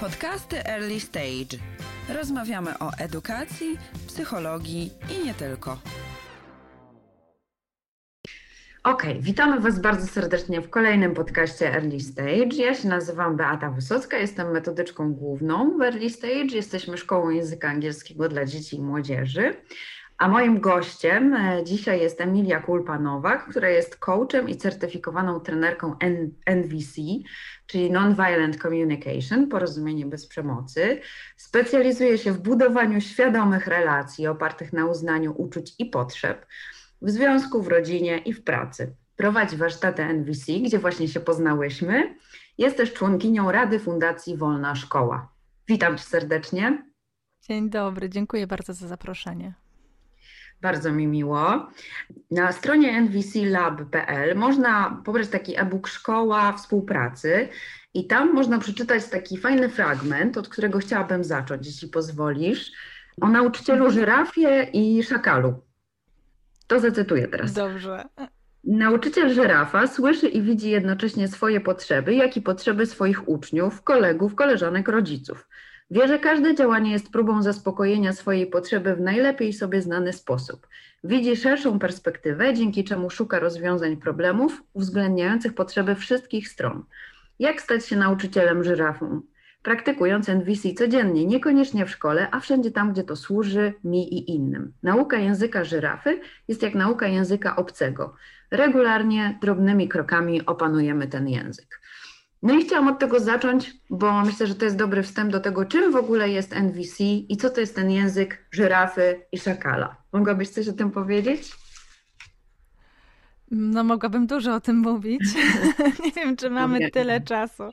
Podcasty Early Stage. Rozmawiamy o edukacji, psychologii i nie tylko. Ok, witamy Was bardzo serdecznie w kolejnym podcaście Early Stage. Ja się nazywam Beata Wysocka, jestem metodyczką główną w Early Stage. Jesteśmy szkołą języka angielskiego dla dzieci i młodzieży. A moim gościem e, dzisiaj jest Emilia Kulpa-Nowak, która jest coachem i certyfikowaną trenerką NVC, czyli Nonviolent Communication, porozumienie bez przemocy. Specjalizuje się w budowaniu świadomych relacji opartych na uznaniu uczuć i potrzeb w związku, w rodzinie i w pracy. Prowadzi warsztaty NVC, gdzie właśnie się poznałyśmy. Jest też członkinią Rady Fundacji Wolna Szkoła. Witam Cię serdecznie. Dzień dobry, dziękuję bardzo za zaproszenie. Bardzo mi miło. Na stronie nvclab.pl można pobrać taki e-book Szkoła Współpracy i tam można przeczytać taki fajny fragment, od którego chciałabym zacząć, jeśli pozwolisz, o nauczycielu żyrafie i szakalu. To zacytuję teraz. Dobrze. Nauczyciel żyrafa słyszy i widzi jednocześnie swoje potrzeby, jak i potrzeby swoich uczniów, kolegów, koleżanek, rodziców. Wie, że każde działanie jest próbą zaspokojenia swojej potrzeby w najlepiej sobie znany sposób. Widzi szerszą perspektywę, dzięki czemu szuka rozwiązań problemów uwzględniających potrzeby wszystkich stron. Jak stać się nauczycielem żyrafą? Praktykując NVC codziennie, niekoniecznie w szkole, a wszędzie tam, gdzie to służy mi i innym. Nauka języka żyrafy jest jak nauka języka obcego. Regularnie, drobnymi krokami opanujemy ten język. No i chciałam od tego zacząć, bo myślę, że to jest dobry wstęp do tego, czym w ogóle jest NVC i co to jest ten język żyrafy i szakala. Mogłabyś coś o tym powiedzieć? No, mogłabym dużo o tym mówić. Nie wiem, czy mamy tyle czasu.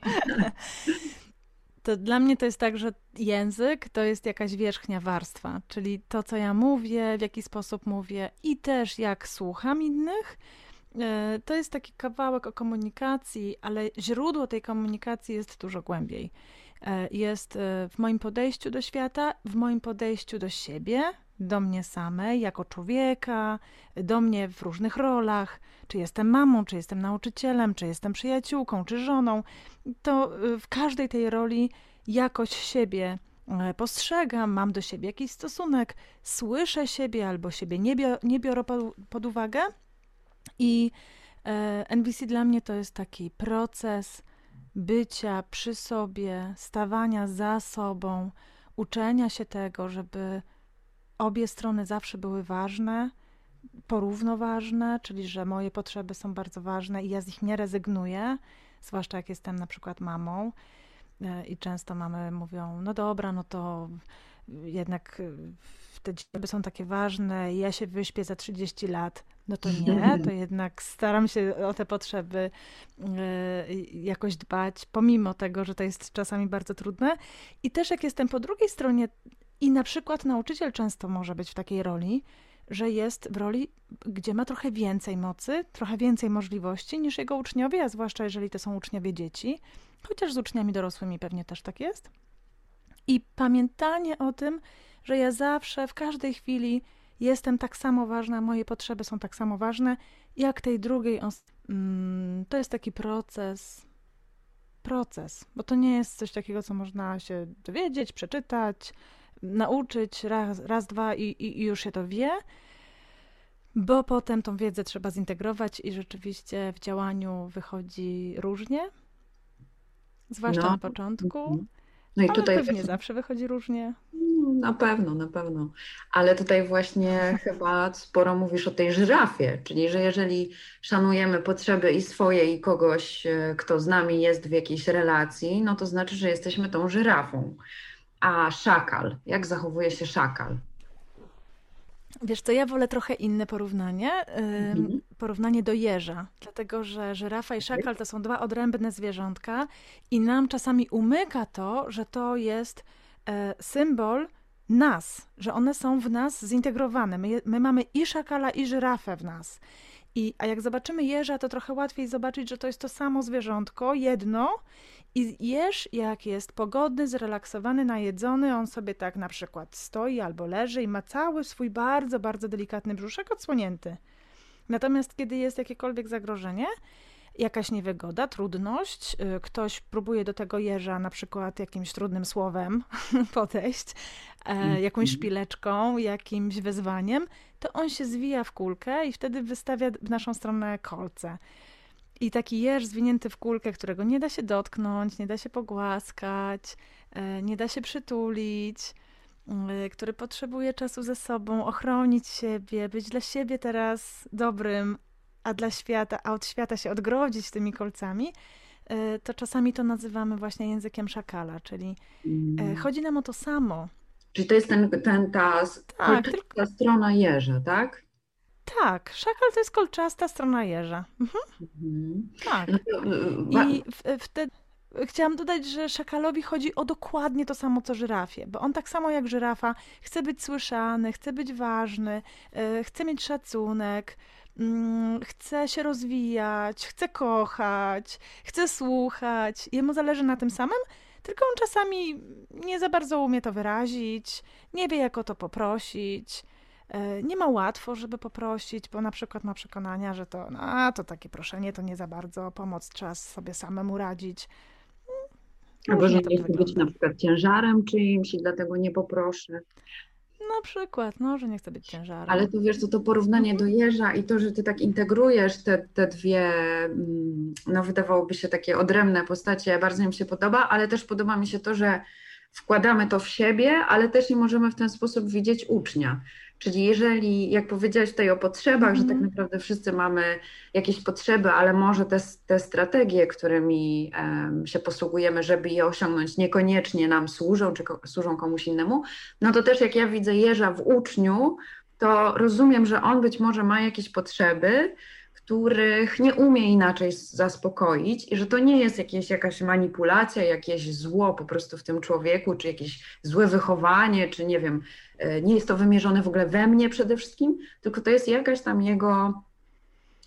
To dla mnie to jest tak, że język to jest jakaś wierzchnia warstwa, czyli to, co ja mówię, w jaki sposób mówię i też jak słucham innych to jest taki kawałek o komunikacji, ale źródło tej komunikacji jest dużo głębiej. E, jest e, w moim podejściu do świata, w moim podejściu do siebie, do mnie samej, jako człowieka, do mnie w różnych rolach, czy jestem mamą, czy jestem nauczycielem, czy jestem przyjaciółką, czy żoną, to w każdej tej roli jakoś siebie postrzegam, mam do siebie jakiś stosunek, słyszę siebie albo siebie nie, bior nie biorę pod uwagę i e, NVC dla mnie to jest taki proces bycia przy sobie, stawania za sobą, uczenia się tego, żeby obie strony zawsze były ważne, porówno ważne, czyli że moje potrzeby są bardzo ważne i ja z nich nie rezygnuję, zwłaszcza jak jestem na przykład mamą. E, I często mamy mówią, no dobra, no to jednak te dzieci są takie ważne, ja się wyśpię za 30 lat, no to nie, to jednak staram się o te potrzeby e, jakoś dbać, pomimo tego, że to jest czasami bardzo trudne. I też jak jestem po drugiej stronie, i na przykład nauczyciel często może być w takiej roli, że jest w roli, gdzie ma trochę więcej mocy, trochę więcej możliwości niż jego uczniowie, a zwłaszcza jeżeli to są uczniowie dzieci, chociaż z uczniami dorosłymi pewnie też tak jest. I pamiętanie o tym, że ja zawsze, w każdej chwili jestem tak samo ważna, moje potrzeby są tak samo ważne, jak tej drugiej. Mm, to jest taki proces, proces, bo to nie jest coś takiego, co można się dowiedzieć, przeczytać, nauczyć raz, raz dwa i, i, i już się to wie, bo potem tą wiedzę trzeba zintegrować i rzeczywiście w działaniu wychodzi różnie, zwłaszcza no. na początku. No i Ale tutaj pewnie zawsze wychodzi różnie. Na pewno, na pewno. Ale tutaj właśnie chyba sporo mówisz o tej żyrafie, czyli że jeżeli szanujemy potrzeby i swoje, i kogoś, e, kto z nami jest w jakiejś relacji, no to znaczy, że jesteśmy tą żyrafą. A szakal, jak zachowuje się szakal? Wiesz to ja wolę trochę inne porównanie, mhm. porównanie do jeża, dlatego że żyrafa i szakal to są dwa odrębne zwierzątka i nam czasami umyka to, że to jest e, symbol nas, że one są w nas zintegrowane. My, my mamy i szakala, i żyrafę w nas. I, a jak zobaczymy jeża, to trochę łatwiej zobaczyć, że to jest to samo zwierzątko, jedno. I jeż, jak jest pogodny, zrelaksowany, najedzony, on sobie tak na przykład stoi albo leży i ma cały swój bardzo, bardzo delikatny brzuszek odsłonięty. Natomiast kiedy jest jakiekolwiek zagrożenie, jakaś niewygoda, trudność, y, ktoś próbuje do tego jeża na przykład jakimś trudnym słowem podejść, e, jakąś mhm. szpileczką, jakimś wyzwaniem, to on się zwija w kulkę i wtedy wystawia w naszą stronę kolce. I taki jeż zwinięty w kulkę, którego nie da się dotknąć, nie da się pogłaskać, e, nie da się przytulić, e, który potrzebuje czasu ze sobą, ochronić siebie, być dla siebie teraz dobrym, a dla świata, a od świata się odgrodzić tymi kolcami, e, to czasami to nazywamy właśnie językiem szakala, czyli mm. chodzi nam o to samo. Czyli to jest ten, ten ta tak, tylko... strona jeża, tak? Tak, szakal to jest kolczasta strona jeża. Mhm. Mhm. Tak. No I wtedy chciałam dodać, że szakalowi chodzi o dokładnie to samo co żyrafie, bo on tak samo jak żyrafa chce być słyszany, chce być ważny, e, chce mieć szacunek, mm, chce się rozwijać, chce kochać, chce słuchać. Jemu zależy na tym samym, tylko on czasami nie za bardzo umie to wyrazić, nie wie jak o to poprosić. E, nie ma łatwo, żeby poprosić, bo na przykład ma przekonania, że to, no, to takie proszenie to nie za bardzo pomoc, trzeba sobie samemu radzić. Albo że nie chcę być na przykład ciężarem czyimś i dlatego nie poproszę. Na przykład, no, że nie chcę być ciężarem. Ale to wiesz, to to porównanie mhm. do jeża i to, że ty tak integrujesz te, te dwie, mm, no wydawałoby się takie odrębne postacie, bardzo mi się podoba, ale też podoba mi się to, że wkładamy to w siebie, ale też nie możemy w ten sposób widzieć ucznia. Czyli jeżeli, jak powiedziałaś tutaj o potrzebach, mm. że tak mhm. naprawdę wszyscy mamy jakieś potrzeby, ale może te, te strategie, którymi um, się posługujemy, żeby je osiągnąć, niekoniecznie nam służą, czy ko służą komuś innemu, no to też jak ja widzę jeża w uczniu, to rozumiem, że on być może ma jakieś potrzeby, których nie umie inaczej zaspokoić i że to nie jest jakieś, jakaś manipulacja, jakieś zło po prostu w tym człowieku, czy jakieś złe wychowanie, czy nie wiem, e, nie jest to wymierzone w ogóle we mnie przede wszystkim, tylko to jest jakaś tam jego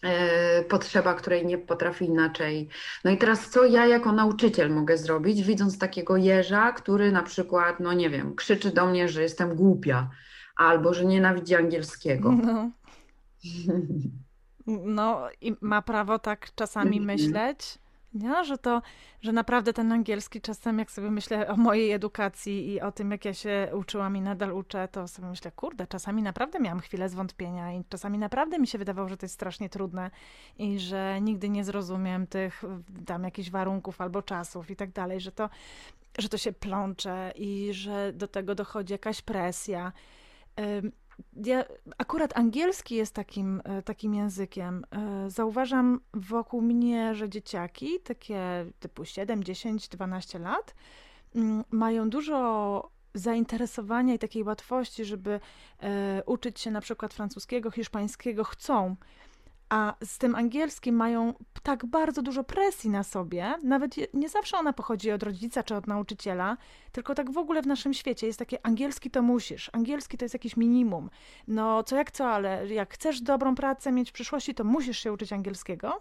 e, potrzeba, której nie potrafi inaczej. No i teraz co ja jako nauczyciel mogę zrobić, widząc takiego jeża, który na przykład, no nie wiem, krzyczy do mnie, że jestem głupia, albo że nienawidzi angielskiego. No. No i ma prawo tak czasami -hmm. myśleć, nie? Że to, że naprawdę ten angielski czasem, jak sobie myślę o mojej edukacji i o tym, jak ja się uczyłam i nadal uczę, to sobie myślę, kurde, czasami naprawdę miałam chwilę zwątpienia i czasami naprawdę mi się wydawało, że to jest strasznie trudne i że nigdy nie zrozumiem tych tam jakichś warunków albo czasów i tak dalej, że to, że to się plącze i że do tego dochodzi jakaś presja ja, akurat angielski jest takim, e, takim językiem. E, zauważam wokół mnie, że dzieciaki, takie typu 7, 10, 12 lat, mm, mają dużo zainteresowania i takiej łatwości, żeby e, uczyć się na przykład francuskiego, hiszpańskiego, chcą a z tym angielskim mają tak bardzo dużo presji na sobie, nawet nie zawsze ona pochodzi od rodzica czy od nauczyciela, tylko tak w ogóle w naszym świecie jest takie angielski to musisz, angielski to jest jakiś minimum. No co jak co, ale jak chcesz dobrą pracę mieć w przyszłości, to musisz się uczyć angielskiego.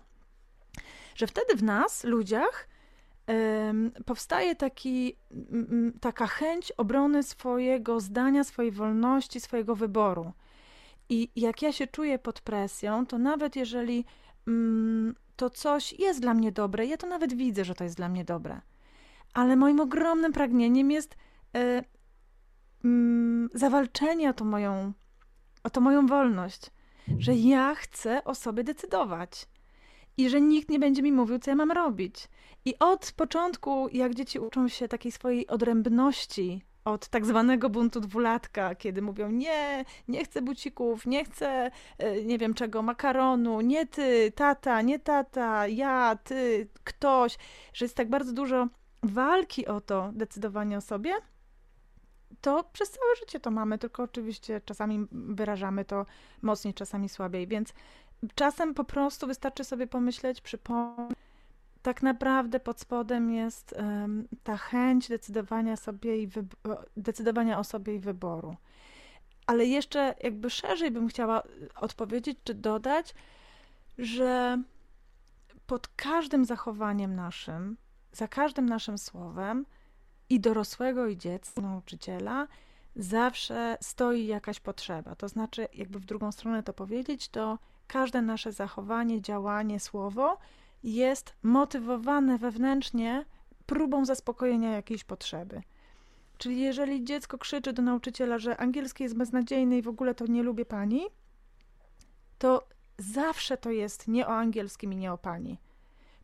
Że wtedy w nas, ludziach, powstaje taki, taka chęć obrony swojego zdania, swojej wolności, swojego wyboru. I jak ja się czuję pod presją, to nawet jeżeli mm, to coś jest dla mnie dobre, ja to nawet widzę, że to jest dla mnie dobre. Ale moim ogromnym pragnieniem jest y, zawalczenie o tą moją, o tą moją wolność, że ja chcę o sobie decydować i że nikt nie będzie mi mówił, co ja mam robić. I od początku, jak dzieci uczą się takiej swojej odrębności od tak zwanego buntu dwulatka, kiedy mówią nie, nie chcę bucików, nie chcę e, nie wiem czego, makaronu, nie ty, tata, nie tata, ja, ty, ktoś, że jest tak bardzo dużo walki o to decydowanie o sobie, to przez całe życie to mamy, tylko oczywiście czasami wyrażamy to mocniej, czasami słabiej, więc czasem po prostu wystarczy sobie pomyśleć, przypomnieć, tak naprawdę pod spodem jest um, ta chęć decydowania, sobie i decydowania o sobie i wyboru. Ale jeszcze jakby szerzej bym chciała odpowiedzieć czy dodać, że pod każdym zachowaniem naszym, za każdym naszym słowem i dorosłego, i dziecka, nauczyciela, zawsze stoi jakaś potrzeba. To znaczy, jakby w drugą stronę to powiedzieć, to każde nasze zachowanie, działanie, słowo jest motywowane wewnętrznie próbą zaspokojenia jakiejś potrzeby. Czyli jeżeli dziecko krzyczy do nauczyciela, że angielski jest beznadziejny i w ogóle to nie lubię pani, to zawsze to jest nie o angielskim i nie o pani.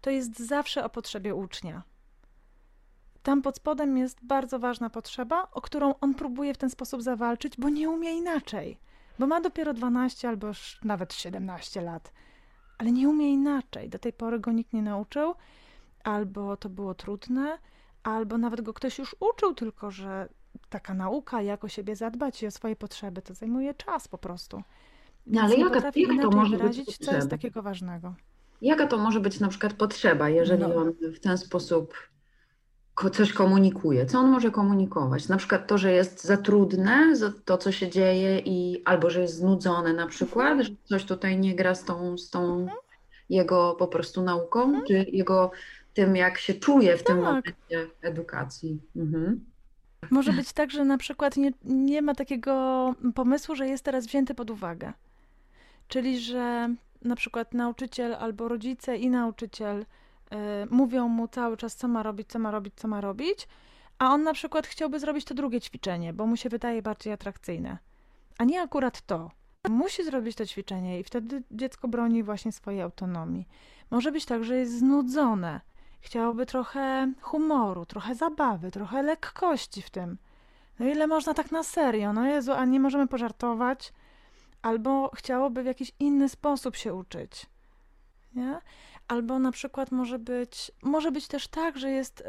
To jest zawsze o potrzebie ucznia. Tam pod spodem jest bardzo ważna potrzeba, o którą on próbuje w ten sposób zawalczyć, bo nie umie inaczej. Bo ma dopiero 12 albo nawet 17 lat, ale nie umie inaczej. Do tej pory go nikt nie nauczył, albo to było trudne, albo nawet go ktoś już uczył, tylko że taka nauka, jak o siebie zadbać i o swoje potrzeby, to zajmuje czas po prostu. No, ale jaka, jaka to może wyrazić, być co jest takiego ważnego. Jaka to może być na przykład potrzeba, jeżeli no. w ten sposób coś komunikuje? Co on może komunikować? Na przykład to, że jest za trudne, za to, co się dzieje, i albo że jest znudzony na przykład, że coś tutaj nie gra z tą, z tą jego po prostu nauką, mhm. czy jego tym, jak się czuje w tak. tym momencie edukacji. Mhm. Może być tak, że na przykład nie, nie ma takiego pomysłu, że jest teraz wzięty pod uwagę. Czyli, że na przykład nauczyciel albo rodzice i nauczyciel mówią mu cały czas, co ma robić, co ma robić, co ma robić, a on na przykład chciałby zrobić to drugie ćwiczenie, bo mu się wydaje bardziej atrakcyjne. A nie akurat to. Musi zrobić to ćwiczenie i wtedy dziecko broni właśnie swojej autonomii. Może być tak, że jest znudzone Chciałoby trochę humoru, trochę zabawy, trochę lekkości w tym. No ile można tak na serio? No Jezu, a nie możemy pożartować? Albo chciałoby w jakiś inny sposób się uczyć. Nie? Albo na przykład może być, może być też tak, że jest y,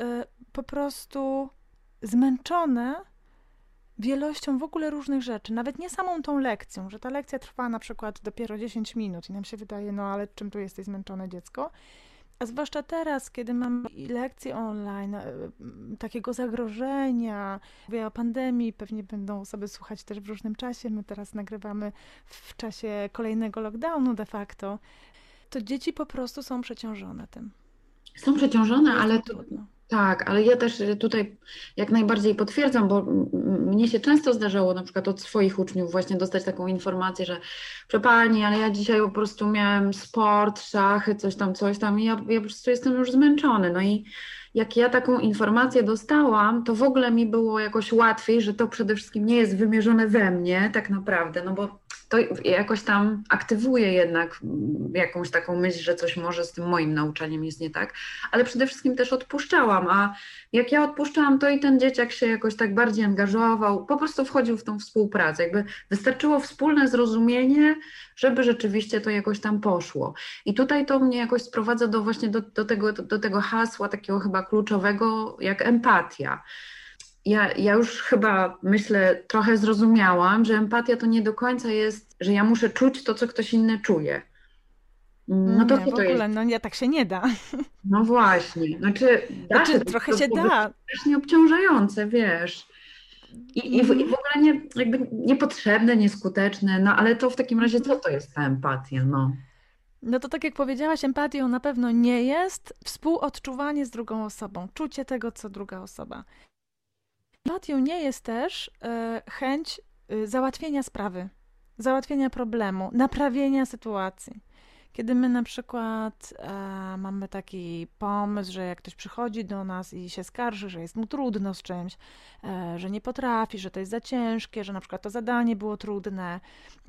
po prostu zmęczone wielością w ogóle różnych rzeczy, nawet nie samą tą lekcją, że ta lekcja trwa na przykład dopiero 10 minut i nam się wydaje, no ale czym tu jesteś zmęczone dziecko? A zwłaszcza teraz, kiedy mam lekcje online, e, takiego zagrożenia, mówię o pandemii, pewnie będą osoby słuchać też w różnym czasie. My teraz nagrywamy w czasie kolejnego lockdownu de facto. To dzieci po prostu są przeciążone tym. Są przeciążone, ale to, tak, ale ja też tutaj jak najbardziej potwierdzam, bo mnie się często zdarzało na przykład od swoich uczniów właśnie dostać taką informację, że proszę Pani, ale ja dzisiaj po prostu miałem sport, szachy, coś tam, coś tam i ja, ja po prostu jestem już zmęczony. No i jak ja taką informację dostałam, to w ogóle mi było jakoś łatwiej, że to przede wszystkim nie jest wymierzone we mnie tak naprawdę, no bo to jakoś tam aktywuje jednak jakąś taką myśl, że coś może z tym moim nauczaniem jest nie tak, ale przede wszystkim też odpuszczałam, a jak ja odpuszczałam, to i ten dzieciak się jakoś tak bardziej angażował, po prostu wchodził w tą współpracę, jakby wystarczyło wspólne zrozumienie, żeby rzeczywiście to jakoś tam poszło. I tutaj to mnie jakoś sprowadza do właśnie do, do, tego, do, do tego hasła takiego chyba kluczowego jak empatia ja, ja już chyba myślę, trochę zrozumiałam, że empatia to nie do końca jest, że ja muszę czuć to, co ktoś inny czuje. No to nie, w ogóle, jest? no nie, tak się nie da. No właśnie, znaczy, da znaczy, się, trochę to, się to da. Strasznie obciążające, wiesz. I, i, w, I w ogóle nie, jakby niepotrzebne, nieskuteczne, no ale to w takim razie co to jest ta empatia, no? No to tak jak powiedziałaś, empatią na pewno nie jest współodczuwanie z drugą osobą, czucie tego, co druga osoba. Empatią nie jest też e, chęć e, załatwienia sprawy, załatwienia problemu, naprawienia sytuacji. Kiedy my na przykład e, mamy taki pomysł, że jak ktoś przychodzi do nas i się skarży, że jest mu trudno z czymś, e, że nie potrafi, że to jest za ciężkie, że na przykład to zadanie było trudne,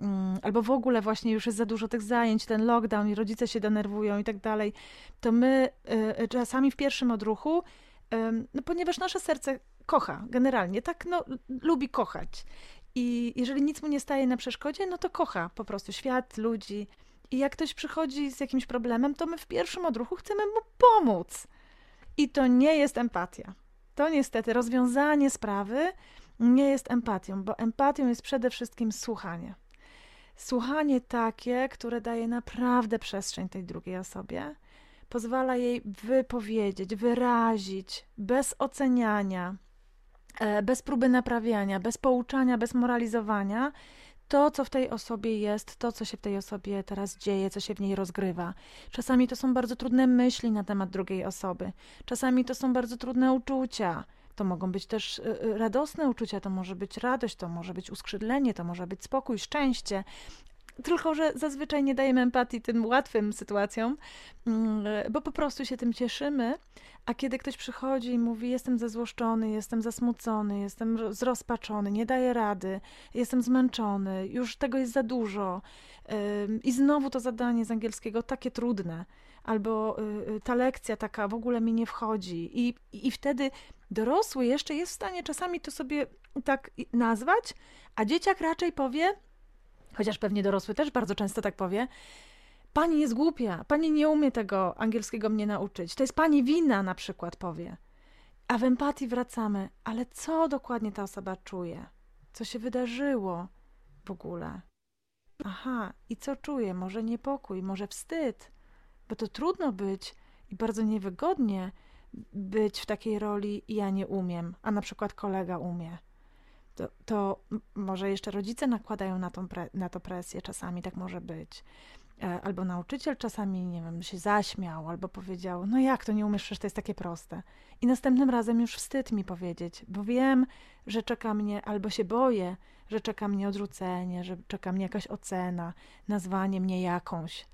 mm, albo w ogóle właśnie już jest za dużo tych zajęć, ten lockdown i rodzice się denerwują i tak dalej, to my e, czasami w pierwszym odruchu, no ponieważ nasze serce kocha generalnie, tak no, lubi kochać. I jeżeli nic mu nie staje na przeszkodzie, no to kocha po prostu świat, ludzi. I jak ktoś przychodzi z jakimś problemem, to my w pierwszym odruchu chcemy mu pomóc. I to nie jest empatia. To niestety rozwiązanie sprawy nie jest empatią, bo empatią jest przede wszystkim słuchanie. Słuchanie takie, które daje naprawdę przestrzeń tej drugiej osobie, pozwala jej wypowiedzieć, wyrazić bez oceniania, E, bez próby naprawiania, bez pouczania, bez moralizowania, to, co w tej osobie jest, to, co się w tej osobie teraz dzieje, co się w niej rozgrywa. Czasami to są bardzo trudne myśli na temat drugiej osoby, czasami to są bardzo trudne uczucia. To mogą być też e, e, radosne uczucia, to może być radość, to może być uskrzydlenie, to może być spokój, szczęście, tylko że zazwyczaj nie dajemy empatii tym łatwym sytuacjom, mm, bo po prostu się tym cieszymy, a kiedy ktoś przychodzi i mówi jestem zezłoszczony, jestem zasmucony, jestem zrozpaczony, nie daję rady, jestem zmęczony, już tego jest za dużo i znowu to zadanie z angielskiego takie trudne, albo y, y, ta lekcja taka w ogóle mi nie wchodzi i, i wtedy dorosły jeszcze jest w stanie czasami to sobie tak nazwać, a dzieciak raczej powie, chociaż pewnie dorosły też bardzo często tak powie, pani jest głupia, pani nie umie tego angielskiego mnie nauczyć, to jest pani wina na przykład powie. A w empatii wracamy, ale co dokładnie ta osoba czuje? Co się wydarzyło w ogóle? Aha, i co czuje? Może niepokój, może wstyd, bo to trudno być i bardzo niewygodnie być w takiej roli ja nie umiem, a na przykład kolega umie to, to może jeszcze rodzice nakładają na, tą pre, na to presję, czasami tak może być. E, albo nauczyciel czasami, nie wiem, się zaśmiał, albo powiedział, no jak to nie umiesz, przecież to jest takie proste. I następnym razem już wstyd mi powiedzieć, bo wiem, że czeka mnie, albo się boję, że czeka mnie odrzucenie, że czeka mnie jakaś ocena, nazwanie mnie jakąś.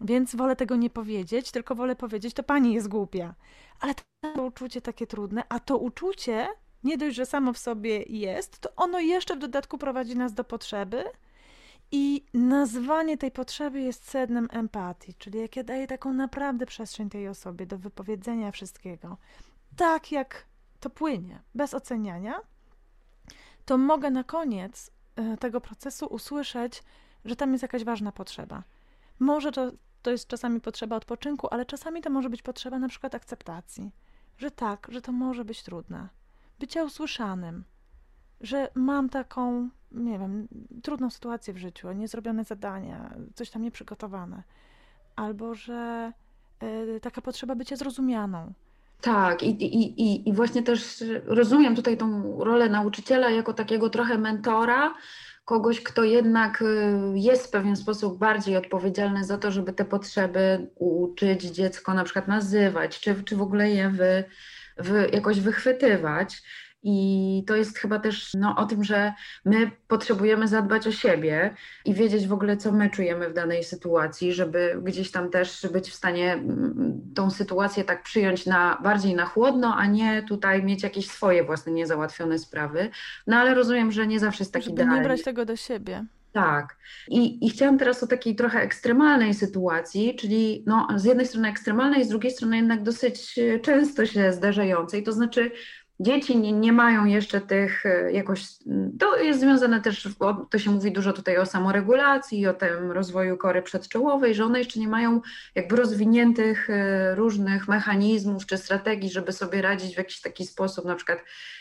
Więc wolę tego nie powiedzieć, tylko wolę powiedzieć, to pani jest głupia. Ale to uczucie takie trudne, a to uczucie nie dość, że samo w sobie jest, to ono jeszcze w dodatku prowadzi nas do potrzeby. I nazwanie tej potrzeby jest sednem empatii, czyli jak ja daję taką naprawdę przestrzeń tej osobie do wypowiedzenia wszystkiego, tak jak to płynie, bez oceniania, to mogę na koniec e, tego procesu usłyszeć, że tam jest jakaś ważna potrzeba. Może to, to jest czasami potrzeba odpoczynku, ale czasami to może być potrzeba na przykład akceptacji, że tak, że to może być trudne, bycia usłyszanym, że mam taką, nie wiem, trudną sytuację w życiu, niezrobione zadania, coś tam nieprzygotowane, albo że y, taka potrzeba bycia zrozumianą. Tak, i, i, i, i właśnie też rozumiem tutaj tą rolę nauczyciela jako takiego trochę mentora, kogoś, kto jednak e, jest w pewien sposób bardziej odpowiedzialny za to, żeby te potrzeby uczyć dziecko na przykład nazywać, czy, czy w ogóle je wy, jakoś wychwytywać. I to jest chyba też no, o tym, że my potrzebujemy zadbać o siebie i wiedzieć w ogóle, co my czujemy w danej sytuacji, żeby gdzieś tam też być w stanie mm, tą sytuację tak przyjąć na, bardziej na chłodno, a nie tutaj mieć jakieś swoje własne niezałatwione sprawy. No ale rozumiem, że nie zawsze jest taki Żeby nie brać tego do siebie. Tak. I, I chciałam teraz o takiej trochę ekstremalnej sytuacji, czyli no, z jednej strony ekstremalnej, z drugiej strony jednak dosyć e, często się zdarzającej. To znaczy, Dzieci nie, nie mają jeszcze tych e, jakoś, to jest związane też, to się mówi dużo tutaj o samoregulacji, o tym rozwoju kory przedczołowej, że one jeszcze nie mają jakby rozwiniętych e, różnych mechanizmów czy strategii, żeby sobie radzić w jakiś taki sposób, na przykład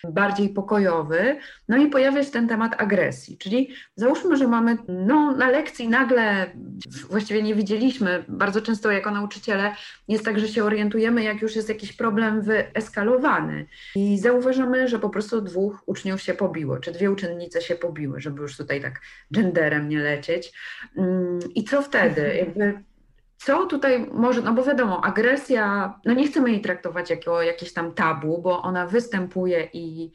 bardziej pokojowy. No i pojawia się ten temat agresji, czyli załóżmy, że mamy no, na lekcji nagle, właściwie nie widzieliśmy, bardzo często jako nauczyciele jest tak, że się orientujemy, jak już jest jakiś problem wyeskalowany i zauważamy, że po prostu dwóch uczniów się pobiło, czy dwie uczennice się pobiły, żeby już tutaj tak genderem nie lecieć. Mm, I co wtedy? Mhm. Jakby co tutaj może, no bo wiadomo, agresja, no nie chcemy jej traktować jako jakieś tam tabu, bo ona występuje i,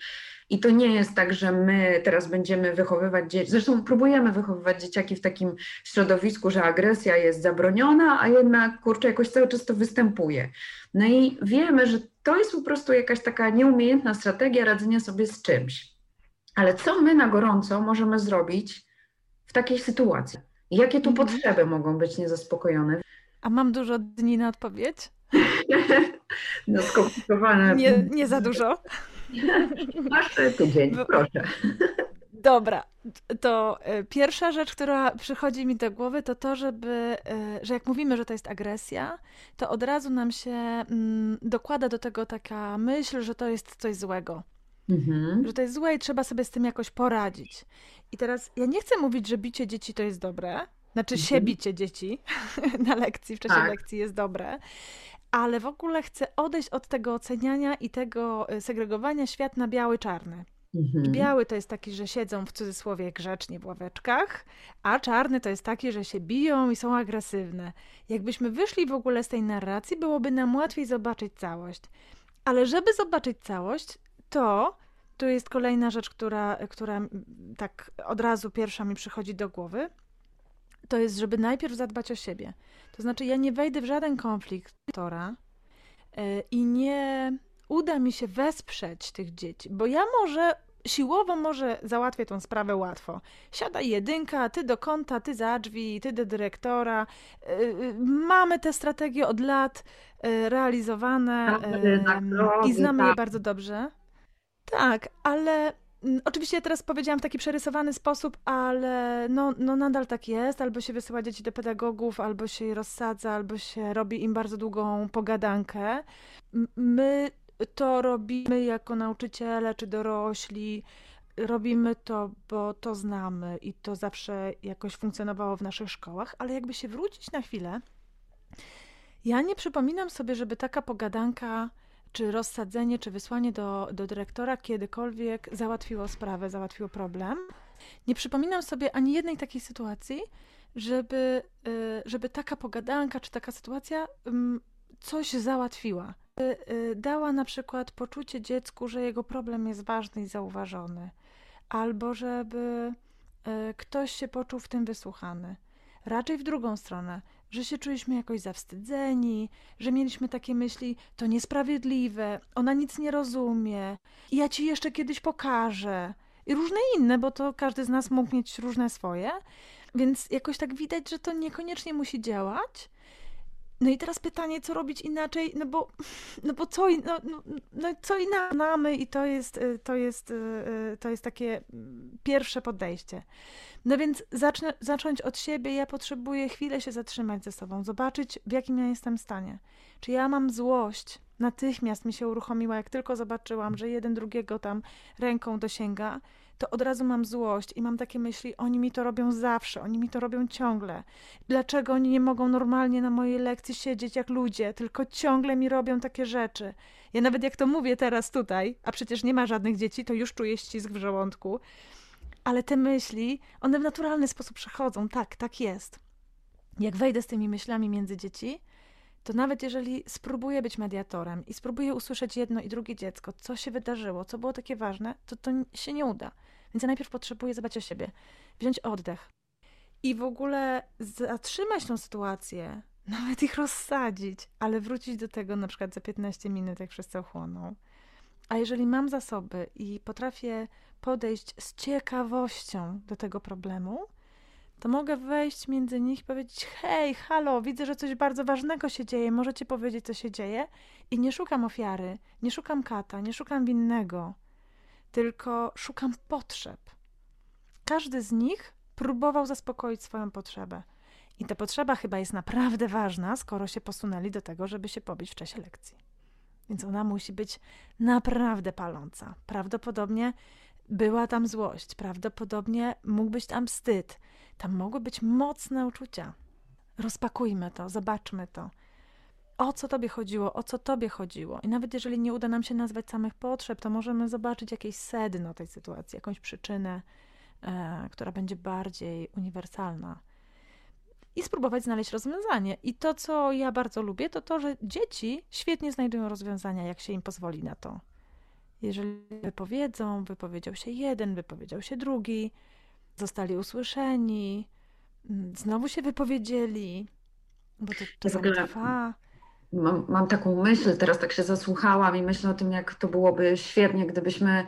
i to nie jest tak, że my teraz będziemy wychowywać dzieci, zresztą próbujemy wychowywać dzieciaki w takim środowisku, że agresja jest zabroniona, a jednak kurczę, jakoś cały czas to występuje. No i wiemy, że to jest po prostu jakaś taka nieumiejętna strategia radzenia sobie z czymś. Ale co my na gorąco możemy zrobić w takiej sytuacji? Jakie tu mhm. potrzeby mogą być niezaspokojone? A mam dużo dni na odpowiedź? no skomplikowane. Nie, nie za dużo. Masz tydzień, proszę. Dobra, to e, pierwsza rzecz, która przychodzi mi do głowy, to to, żeby, e, że jak mówimy, że to jest agresja, to od razu nam się mm, dokłada do tego taka myśl, że to jest coś złego. Mhm. Że to jest złe i trzeba sobie z tym jakoś poradzić. I teraz ja nie chcę mówić, że bicie dzieci to jest dobre. Znaczy mhm. się bicie dzieci na lekcji, w czasie tak. lekcji jest dobre ale w ogóle chcę odejść od tego oceniania i tego e, segregowania świat na biały-czarny. Mhm. Biały to jest taki, że siedzą w cudzysłowie grzecznie w ławeczkach, a czarny to jest taki, że się biją i są agresywne. Jakbyśmy wyszli w ogóle z tej narracji, byłoby nam łatwiej zobaczyć całość. Ale żeby zobaczyć całość, to tu jest kolejna rzecz, która, która tak od razu pierwsza mi przychodzi do głowy, to jest, żeby najpierw zadbać o siebie. To znaczy, ja nie wejdę w żaden konflikt tora e, i nie uda mi się wesprzeć tych dzieci, bo ja może siłowo może załatwię tą sprawę łatwo. Siada jedynka, ty do konta, ty za drzwi, ty do dyrektora. E, e, mamy te strategie od lat realizowane i znamy je tak. bardzo dobrze. Tak, ale Mm, oczywiście ja teraz powiedziałam w taki przerysowany sposób, ale no, no nadal tak jest. Albo się wysyła dzieci do pedagogów, albo się je rozsadza, albo się robi im bardzo długą pogadankę. My to robimy jako nauczyciele czy dorośli. Robimy to, bo to znamy i to zawsze jakoś funkcjonowało w naszych szkołach, ale jakby się wrócić na chwilę, ja nie przypominam sobie, żeby taka pogadanka czy rozsadzenie, czy wysłanie do, do dyrektora kiedykolwiek załatwiło sprawę, załatwiło problem. Nie przypominam sobie ani jednej takiej sytuacji, żeby, y, żeby taka pogadanka, czy taka sytuacja mm, coś załatwiła. Y, dała na przykład poczucie dziecku, że jego problem jest ważny i zauważony, albo żeby y, ktoś się poczuł w tym wysłuchany. Raczej w drugą stronę, że się czuliśmy jakoś zawstydzeni, że mieliśmy takie myśli, to niesprawiedliwe, ona nic nie rozumie, ja ci jeszcze kiedyś pokażę. I różne inne, bo to każdy z nas mógł mieć różne swoje. Więc jakoś tak widać, że to niekoniecznie musi działać. No i teraz pytanie, co robić inaczej, no bo, no bo co, no, no, no co inaczej i to jest, y, to jest, y, y, to jest takie mm, pierwsze podejście. No więc zacznę, zacząć od siebie. Ja potrzebuję chwilę się zatrzymać ze sobą, zobaczyć, w jakim ja jestem stanie. Czy ja mam złość? Natychmiast mi się uruchomiła, jak tylko zobaczyłam, że jeden drugiego tam ręką dosięga, to od razu mam złość i mam takie myśli, oni mi to robią zawsze, oni mi to robią ciągle. Dlaczego oni nie mogą normalnie na mojej lekcji siedzieć jak ludzie, tylko ciągle mi robią takie rzeczy? Ja nawet jak to mówię teraz tutaj, a przecież nie ma żadnych dzieci, to już czuję ścisk w żołądku ale te myśli, one w naturalny sposób przechodzą. Tak, tak jest. Jak wejdę z tymi myślami między dzieci, to nawet jeżeli spróbuję być mediatorem i spróbuję usłyszeć jedno i drugie dziecko, co się wydarzyło, co było takie ważne, to to się nie uda. Więc ja najpierw potrzebuję zadbać o siebie, wziąć oddech i w ogóle zatrzymać tą sytuację, nawet ich rozsadzić, ale wrócić do tego na przykład za 15 minut, jak wszyscy ochłoną. A jeżeli mam zasoby i potrafię podejść z ciekawością do tego problemu, to mogę wejść między nich i powiedzieć: Hej, halo, widzę, że coś bardzo ważnego się dzieje, możecie powiedzieć, co się dzieje. I nie szukam ofiary, nie szukam kata, nie szukam winnego, tylko szukam potrzeb. Każdy z nich próbował zaspokoić swoją potrzebę. I ta potrzeba chyba jest naprawdę ważna, skoro się posunęli do tego, żeby się pobić w czasie lekcji. Więc ona musi być naprawdę paląca. Prawdopodobnie była tam złość, prawdopodobnie mógł być tam wstyd, tam mogły być mocne uczucia. Rozpakujmy to, zobaczmy to. O co tobie chodziło, o co tobie chodziło. I nawet jeżeli nie uda nam się nazwać samych potrzeb, to możemy zobaczyć jakieś sedno tej sytuacji, jakąś przyczynę, e, która będzie bardziej uniwersalna. I spróbować znaleźć rozwiązanie. I to, co ja bardzo lubię, to to, że dzieci świetnie znajdują rozwiązania, jak się im pozwoli na to. Jeżeli wypowiedzą, wypowiedział się jeden, wypowiedział się drugi, zostali usłyszeni, mm, znowu się wypowiedzieli, bo to czasami trwa. Mam, mam taką myśl, teraz tak się zasłuchałam i myślę o tym, jak to byłoby świetnie, gdybyśmy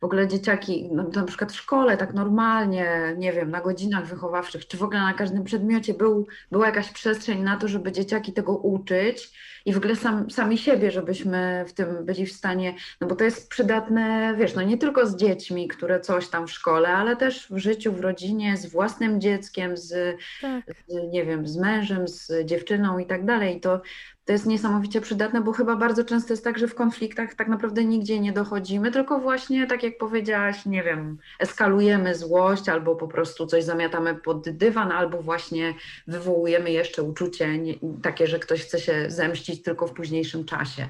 w ogóle dzieciaki, no, na przykład w szkole, tak normalnie, nie wiem, na godzinach wychowawczych, czy w ogóle na każdym przedmiocie był, była jakaś przestrzeń na to, żeby dzieciaki tego uczyć i w ogóle sam, sami siebie, żebyśmy w tym byli w stanie, no bo to jest przydatne, wiesz, no nie tylko z dziećmi, które coś tam w szkole, ale też w życiu, w rodzinie, z własnym dzieckiem, z, tak. z nie wiem, z mężem, z dziewczyną i tak dalej. I to, to jest niesamowicie przydatne, bo chyba bardzo często jest tak, że w konfliktach tak naprawdę nigdzie nie dochodzimy, tylko właśnie, tak jak powiedziałaś, nie wiem, eskalujemy złość albo po prostu coś zamiatamy pod dywan, albo właśnie wywołujemy jeszcze uczucie nie, takie, że ktoś chce się zemścić tylko w późniejszym czasie.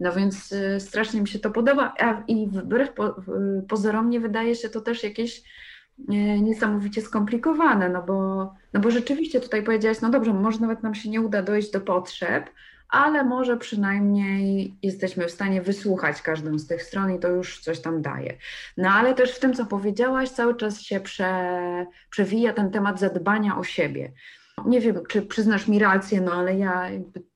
No więc y, strasznie mi się to podoba i wbrew po, pozorom nie wydaje się to też jakieś niesamowicie skomplikowane, no bo, no bo rzeczywiście tutaj powiedziałaś, no dobrze, może nawet nam się nie uda dojść do potrzeb, ale może przynajmniej jesteśmy w stanie wysłuchać każdą z tych stron i to już coś tam daje. No ale też w tym, co powiedziałaś, cały czas się prze, przewija ten temat zadbania o siebie. Nie wiem, czy przyznasz mi rację, no ale ja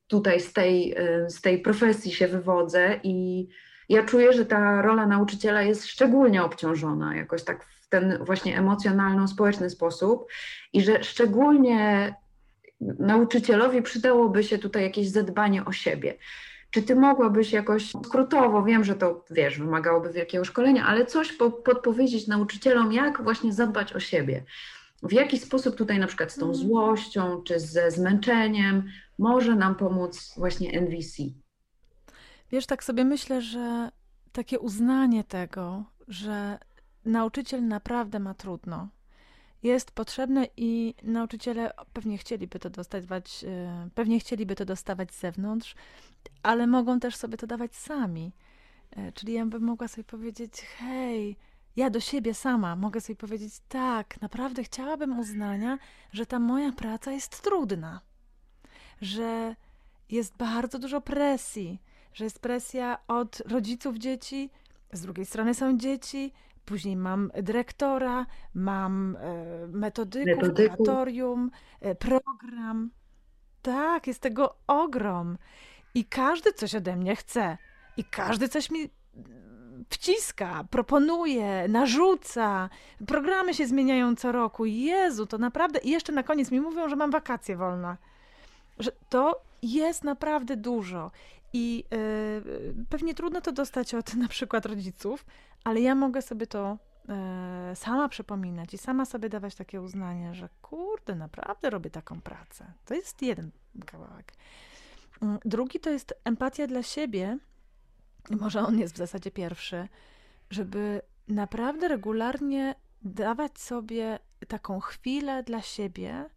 tutaj z tej, y, z tej profesji się wywodzę i ja czuję, że ta rola nauczyciela jest szczególnie obciążona jakoś tak w ten właśnie emocjonalno-społeczny sposób i że szczególnie nauczycielowi przydałoby się tutaj jakieś zadbanie o siebie. Czy ty mogłabyś jakoś skrótowo, wiem, że to wiesz, wymagałoby wielkiego szkolenia, ale coś po, podpowiedzieć nauczycielom, jak właśnie zadbać o siebie? W jaki sposób tutaj na przykład z tą mm. złością czy ze zmęczeniem może nam pomóc właśnie NVC? Wiesz, tak sobie myślę, że takie uznanie tego, że nauczyciel naprawdę ma trudno, jest potrzebne i nauczyciele pewnie chcieliby to dostawać, e, pewnie chcieliby to dostawać z zewnątrz, ale mogą też sobie to dawać sami. E, czyli ja bym mogła sobie powiedzieć, hej, ja do siebie sama mogę sobie powiedzieć, tak, naprawdę chciałabym uznania, że ta moja praca jest trudna, że jest bardzo dużo presji, że jest presja od rodziców dzieci, z drugiej strony są dzieci, później mam dyrektora, mam e, metodyków, Metodyku. kuratorium, e, program. Tak, jest tego ogrom. I każdy coś ode mnie chce. I każdy coś mi wciska, proponuje, narzuca. Programy się zmieniają co roku. Jezu, to naprawdę. I jeszcze na koniec mi mówią, że mam wakacje wolne. Że to jest naprawdę dużo. I yy, pewnie trudno to dostać od na przykład rodziców, ale ja mogę sobie to yy, sama przypominać i sama sobie dawać takie uznanie, że kurde, naprawdę robię taką pracę. To jest jeden kawałek. Yy, drugi to jest empatia dla siebie, może on jest w zasadzie pierwszy, żeby naprawdę regularnie dawać sobie taką chwilę dla siebie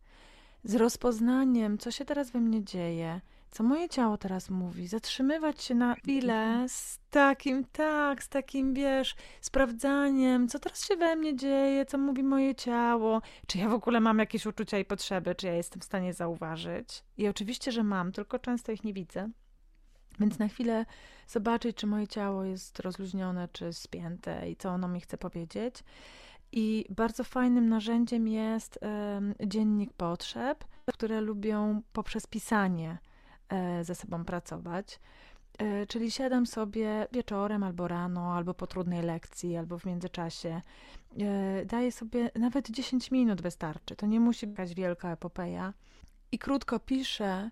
z rozpoznaniem, co się teraz we mnie dzieje, co moje ciało teraz mówi, zatrzymywać się na chwilę z takim, tak, z takim, wiesz, sprawdzaniem, co teraz się we mnie dzieje, co mówi moje ciało, czy ja w ogóle mam jakieś uczucia i potrzeby, czy ja jestem w stanie zauważyć. I oczywiście, że mam, tylko często ich nie widzę. Więc na chwilę zobaczyć, czy moje ciało jest rozluźnione, czy spięte i co ono mi chce powiedzieć. I bardzo fajnym narzędziem jest dziennik potrzeb, które lubią poprzez pisanie ze sobą pracować. E, czyli siadam sobie wieczorem, albo rano, albo po trudnej lekcji, albo w międzyczasie. E, daję sobie nawet 10 minut wystarczy. To nie musi być jakaś wielka epopeja. I krótko piszę,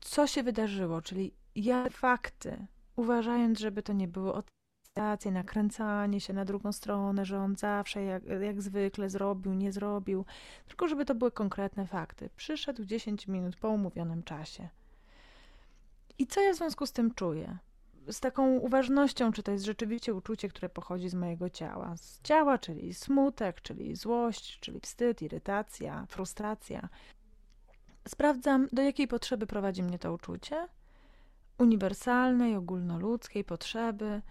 co się wydarzyło, czyli ja fakty, uważając, żeby to nie było odstacje, nakręcanie się na drugą stronę, że on zawsze jak, jak zwykle zrobił, nie zrobił, tylko żeby to były konkretne fakty. Przyszedł 10 minut po umówionym czasie. I co ja w związku z tym czuję? Z taką uważnością, czy to jest rzeczywiście uczucie, które pochodzi z mojego ciała. Z ciała, czyli smutek, czyli złość, czyli wstyd, irytacja, frustracja. Sprawdzam, do jakiej potrzeby prowadzi mnie to uczucie uniwersalnej, ogólnoludzkiej potrzeby,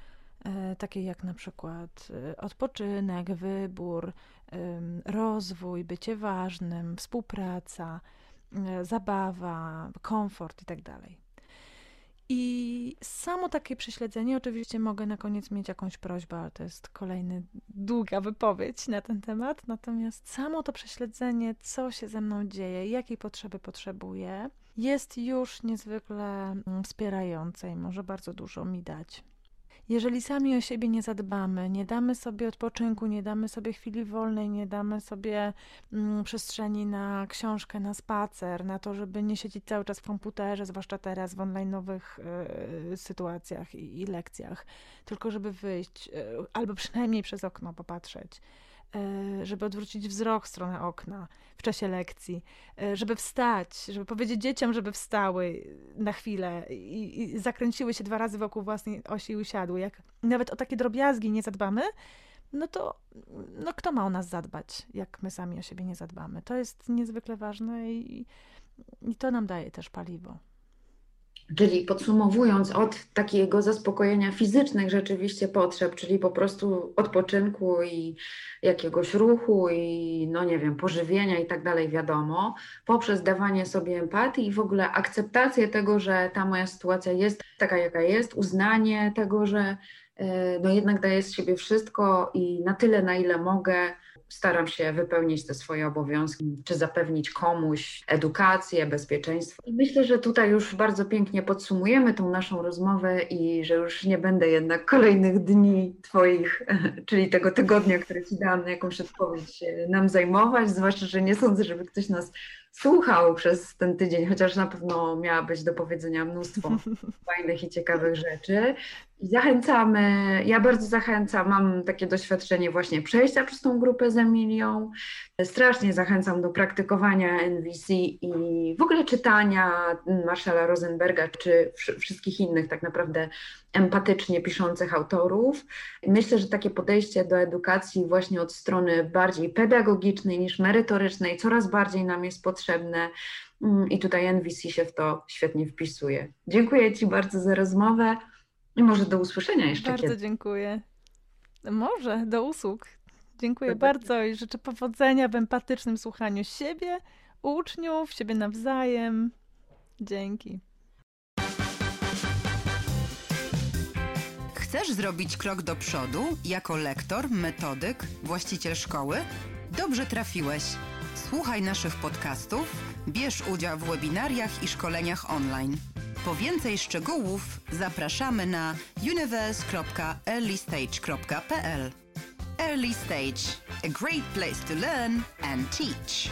e, takiej jak na przykład e, odpoczynek, wybór, rozwój, bycie ważnym, współpraca, e, zabawa, komfort itd. I samo takie prześledzenie, oczywiście mogę na koniec mieć jakąś prośbę, ale to jest kolejna długa wypowiedź na ten temat. Natomiast samo to prześledzenie, co się ze mną dzieje, jakiej potrzeby potrzebuję, jest już niezwykle mm, wspierające i może bardzo dużo mi dać. Jeżeli sami o siebie nie zadbamy, nie damy sobie odpoczynku, nie damy sobie chwili wolnej, nie damy sobie mm, przestrzeni na książkę, na spacer, na to, żeby nie siedzieć cały czas w komputerze, zwłaszcza teraz w online'owych y, sytuacjach i, i, lekcjach, tylko żeby wyjść, y, albo przynajmniej przez okno popatrzeć, żeby odwrócić wzrok w stronę okna w czasie lekcji, e, żeby wstać, żeby powiedzieć dzieciom, żeby wstały na chwilę i, i zakręciły się dwa razy wokół własnej osi i usiadły. Jak nawet o takie drobiazgi nie zadbamy, no to no kto ma o nas zadbać, jak my sami o siebie nie zadbamy? To jest niezwykle ważne i, i to nam daje też paliwo. Czyli podsumowując, od takiego zaspokojenia fizycznych rzeczywiście potrzeb, czyli po prostu odpoczynku i jakiegoś ruchu i no nie wiem, pożywienia i tak dalej, wiadomo, poprzez dawanie sobie empatii i w ogóle akceptację tego, że ta moja sytuacja jest taka, jaka jest, uznanie tego, że e, no jednak daję z siebie wszystko i na tyle, na ile mogę, staram się wypełnić te swoje obowiązki, czy zapewnić komuś edukację, bezpieczeństwo. I myślę, że tutaj już bardzo pięknie podsumujemy tą naszą rozmowę i że już nie będę jednak kolejnych dni Twoich, czyli tego tygodnia, który Ci dałam na jakąś odpowiedź, nam zajmować, zwłaszcza, że nie sądzę, żeby ktoś nas słuchał przez ten tydzień, chociaż na pewno miała być do powiedzenia mnóstwo fajnych i ciekawych rzeczy. Zachęcamy, ja bardzo zachęcam, mam takie doświadczenie właśnie przejścia przez tą grupę z Emilią. Strasznie zachęcam do praktykowania NVC i w ogóle czytania Marszala Rosenberga czy wszystkich innych tak naprawdę empatycznie piszących autorów. Myślę, że takie podejście do edukacji właśnie od strony bardziej pedagogicznej niż merytorycznej coraz bardziej nam jest potrzebne. Mm, I tutaj NVC się w to świetnie wpisuje. Dziękuję Ci bardzo za rozmowę. I może do usłyszenia jeszcze Bardzo kiedy. dziękuję. Może, do usług. Dziękuję bardzo i życzę powodzenia w empatycznym słuchaniu siebie, uczniów, siebie nawzajem. Dzięki. Chcesz zrobić krok do przodu jako lektor, metodyk, właściciel szkoły? Dobrze trafiłeś. Słuchaj naszych podcastów, bierz udział w webinariach i szkoleniach online. Po więcej szczegółów zapraszamy na universe.earlystage.pl. Early Stage, a great place to learn and teach.